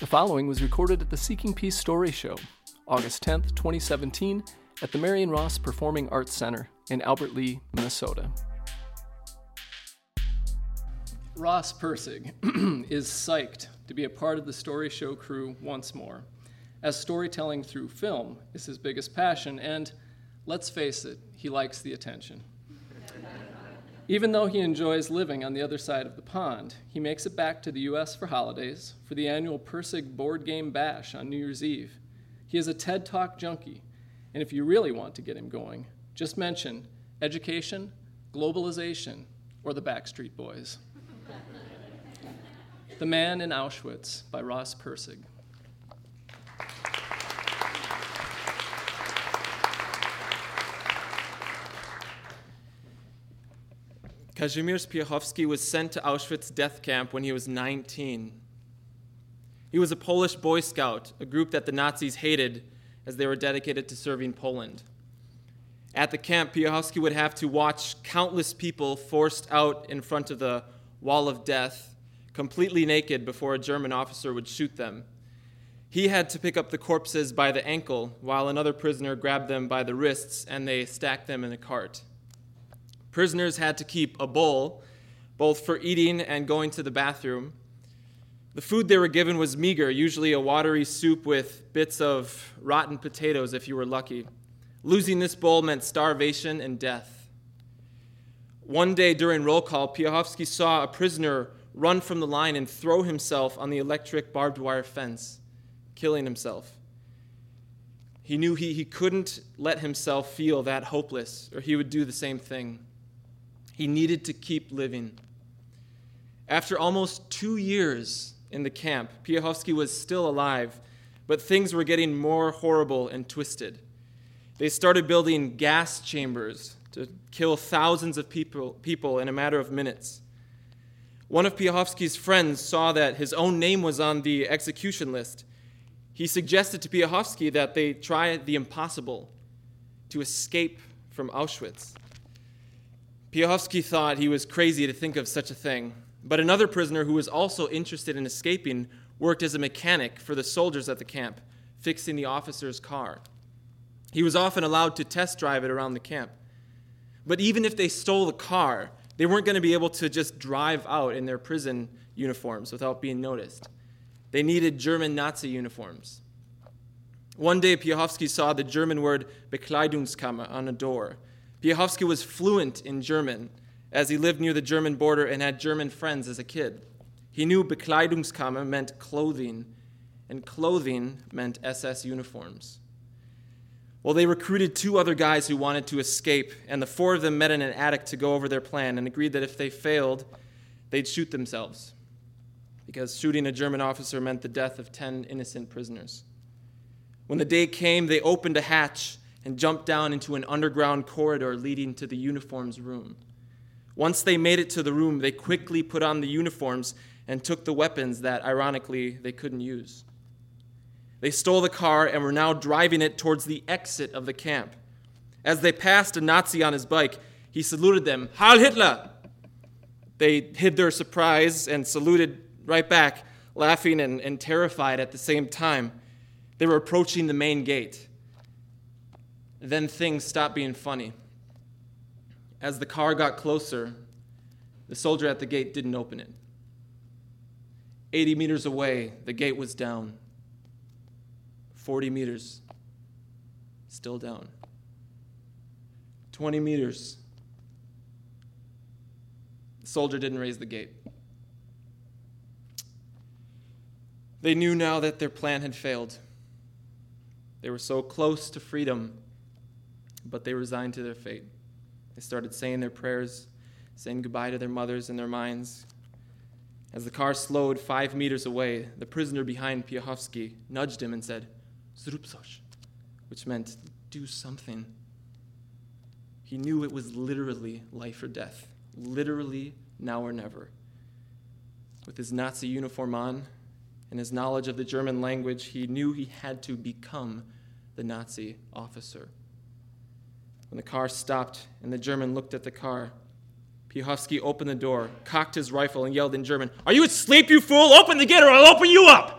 The following was recorded at the Seeking Peace Story Show, August 10th, 2017, at the Marion Ross Performing Arts Center in Albert Lea, Minnesota. Ross Pirsig is psyched to be a part of the Story Show crew once more, as storytelling through film is his biggest passion, and let's face it, he likes the attention. Even though he enjoys living on the other side of the pond, he makes it back to the U.S. for holidays for the annual Pirsig Board Game Bash on New Year's Eve. He is a TED Talk junkie, and if you really want to get him going, just mention education, globalization, or the Backstreet Boys. the Man in Auschwitz by Ross Pirsig. Kazimierz Piechowski was sent to Auschwitz death camp when he was 19. He was a Polish Boy Scout, a group that the Nazis hated as they were dedicated to serving Poland. At the camp, Piechowski would have to watch countless people forced out in front of the wall of death, completely naked, before a German officer would shoot them. He had to pick up the corpses by the ankle, while another prisoner grabbed them by the wrists and they stacked them in a cart. Prisoners had to keep a bowl, both for eating and going to the bathroom. The food they were given was meager, usually a watery soup with bits of rotten potatoes if you were lucky. Losing this bowl meant starvation and death. One day during roll call, Piechowski saw a prisoner run from the line and throw himself on the electric barbed wire fence, killing himself. He knew he, he couldn't let himself feel that hopeless, or he would do the same thing. He needed to keep living. After almost two years in the camp, Piechowski was still alive, but things were getting more horrible and twisted. They started building gas chambers to kill thousands of people, people in a matter of minutes. One of Piechowski's friends saw that his own name was on the execution list. He suggested to Piechowski that they try the impossible to escape from Auschwitz. Piechowski thought he was crazy to think of such a thing, but another prisoner who was also interested in escaping worked as a mechanic for the soldiers at the camp, fixing the officer's car. He was often allowed to test drive it around the camp. But even if they stole the car, they weren't going to be able to just drive out in their prison uniforms without being noticed. They needed German Nazi uniforms. One day, Piechowski saw the German word Bekleidungskammer on a door. Piechowski was fluent in German as he lived near the German border and had German friends as a kid. He knew Bekleidungskammer meant clothing, and clothing meant SS uniforms. Well, they recruited two other guys who wanted to escape, and the four of them met in an attic to go over their plan and agreed that if they failed, they'd shoot themselves, because shooting a German officer meant the death of 10 innocent prisoners. When the day came, they opened a hatch and jumped down into an underground corridor leading to the uniforms room. Once they made it to the room, they quickly put on the uniforms and took the weapons that, ironically, they couldn't use. They stole the car and were now driving it towards the exit of the camp. As they passed a Nazi on his bike, he saluted them, Heil Hitler! They hid their surprise and saluted right back, laughing and, and terrified at the same time. They were approaching the main gate. Then things stopped being funny. As the car got closer, the soldier at the gate didn't open it. 80 meters away, the gate was down. 40 meters, still down. 20 meters, the soldier didn't raise the gate. They knew now that their plan had failed. They were so close to freedom but they resigned to their fate. They started saying their prayers, saying goodbye to their mothers in their minds. As the car slowed five meters away, the prisoner behind Piechowski nudged him and said, Zrób which meant, do something. He knew it was literally life or death, literally now or never. With his Nazi uniform on and his knowledge of the German language, he knew he had to become the Nazi officer. When the car stopped and the German looked at the car, Piechowski opened the door, cocked his rifle, and yelled in German, Are you asleep, you fool? Open the gate or I'll open you up!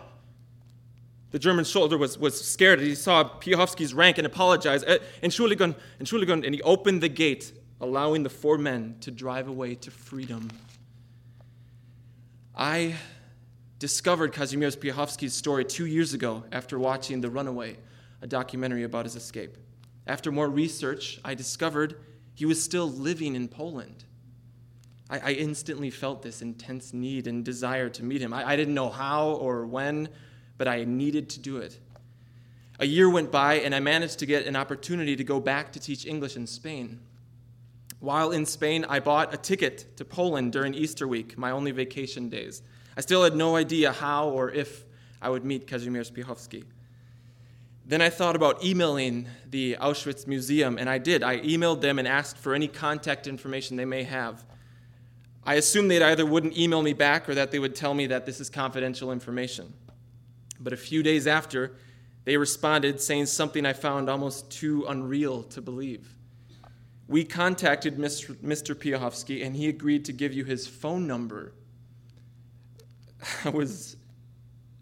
The German soldier was, was scared. He saw Piechowski's rank and apologized. Uh, Entschuldigung, Entschuldigung, and he opened the gate, allowing the four men to drive away to freedom. I discovered Kazimierz Piechowski's story two years ago after watching The Runaway, a documentary about his escape. After more research, I discovered he was still living in Poland. I, I instantly felt this intense need and desire to meet him. I, I didn't know how or when, but I needed to do it. A year went by, and I managed to get an opportunity to go back to teach English in Spain. While in Spain, I bought a ticket to Poland during Easter week, my only vacation days. I still had no idea how or if I would meet Kazimierz Piechowski. Then I thought about emailing the Auschwitz Museum, and I did. I emailed them and asked for any contact information they may have. I assumed they'd either wouldn't email me back or that they would tell me that this is confidential information. But a few days after, they responded saying something I found almost too unreal to believe. We contacted Mr. Piechowski, and he agreed to give you his phone number. I was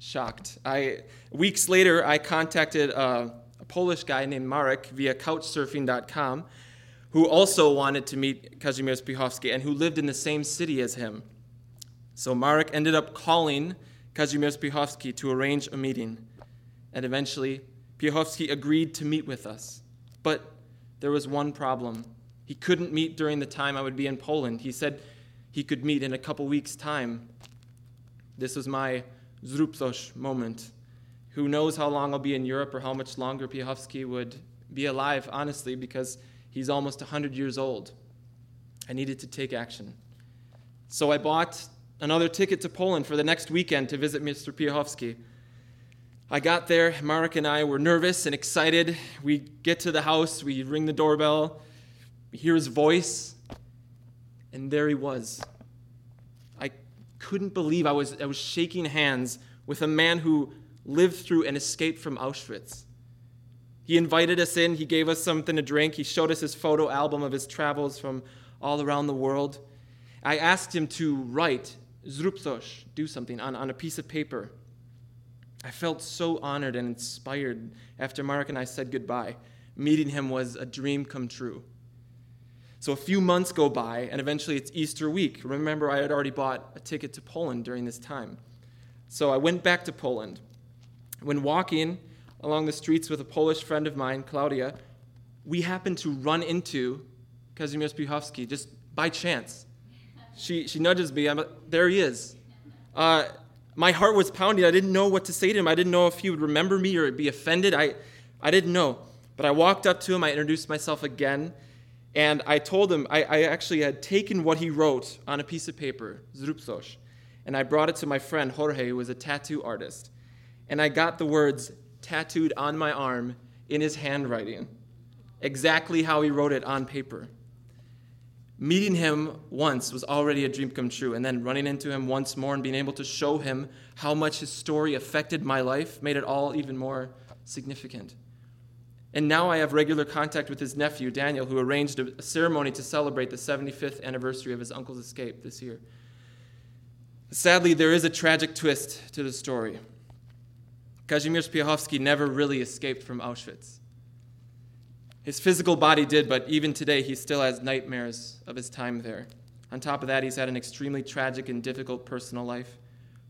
shocked. I, weeks later, I contacted a, a Polish guy named Marek via couchsurfing.com who also wanted to meet Kazimierz Piechowski and who lived in the same city as him. So Marek ended up calling Kazimierz Piechowski to arrange a meeting. And eventually, Piechowski agreed to meet with us. But there was one problem. He couldn't meet during the time I would be in Poland. He said he could meet in a couple weeks' time. This was my Zrób moment. Who knows how long I'll be in Europe or how much longer Piechowski would be alive, honestly, because He's almost 100 years old. I needed to take action. So I bought another ticket to Poland for the next weekend to visit Mr. Piechowski. I got there, Marek and I were nervous and excited. We get to the house, we ring the doorbell, we hear his voice, and there he was. Couldn't believe I was, I was shaking hands with a man who lived through and escaped from Auschwitz. He invited us in, he gave us something to drink, he showed us his photo album of his travels from all around the world. I asked him to write, Zrób do something, on, on a piece of paper. I felt so honored and inspired after Mark and I said goodbye. Meeting him was a dream come true. So a few months go by, and eventually it's Easter week. Remember, I had already bought a ticket to Poland during this time. So I went back to Poland. When walking, along the streets with a Polish friend of mine, Claudia, we happened to run into Kazimierz Piechowski just by chance. She, she nudges me, I'm, there he is. Uh, my heart was pounding. I didn't know what to say to him. I didn't know if he would remember me or be offended. I, I didn't know. But I walked up to him, I introduced myself again, and I told him I, I actually had taken what he wrote on a piece of paper, Zrób and I brought it to my friend Jorge, who was a tattoo artist. And I got the words tattooed on my arm in his handwriting, exactly how he wrote it on paper. Meeting him once was already a dream come true, and then running into him once more and being able to show him how much his story affected my life made it all even more significant. And now I have regular contact with his nephew, Daniel, who arranged a ceremony to celebrate the 75th anniversary of his uncle's escape this year. Sadly, there is a tragic twist to the story. Kazimierz Piechowski never really escaped from Auschwitz. His physical body did, but even today he still has nightmares of his time there. On top of that, he's had an extremely tragic and difficult personal life.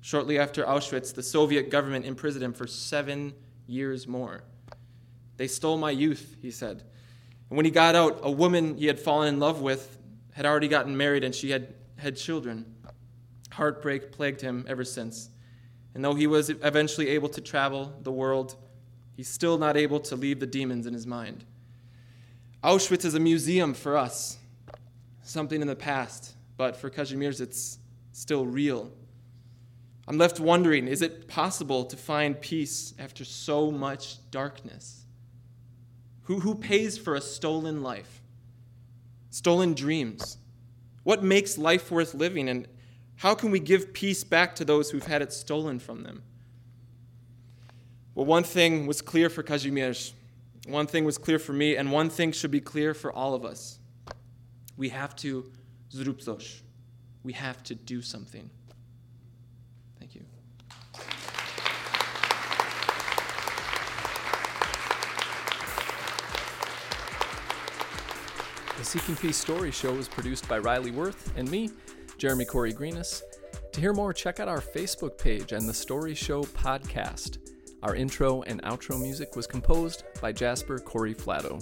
Shortly after Auschwitz, the Soviet government imprisoned him for seven years more. They stole my youth, he said. And when he got out, a woman he had fallen in love with had already gotten married and she had had children. Heartbreak plagued him ever since. And though he was eventually able to travel the world, he's still not able to leave the demons in his mind. Auschwitz is a museum for us, something in the past, but for Kazimierz, it's still real. I'm left wondering is it possible to find peace after so much darkness? Who, who pays for a stolen life? Stolen dreams? What makes life worth living? And how can we give peace back to those who've had it stolen from them? Well, one thing was clear for Kazimierz, one thing was clear for me, and one thing should be clear for all of us. We have to zrób We have to do something. Thank you. Seeking Peace Story Show is produced by Riley Worth and me, Jeremy Corey Greenis. To hear more, check out our Facebook page and the Story Show podcast. Our intro and outro music was composed by Jasper Corey Flatto.